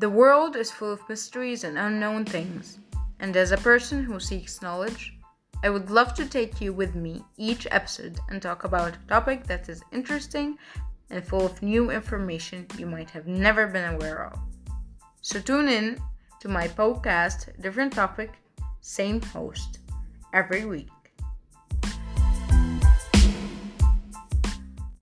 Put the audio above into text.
The world is full of mysteries and unknown things, and as a person who seeks knowledge, I would love to take you with me each episode and talk about a topic that is interesting and full of new information you might have never been aware of. So tune in to my podcast, different topic, same host, every week.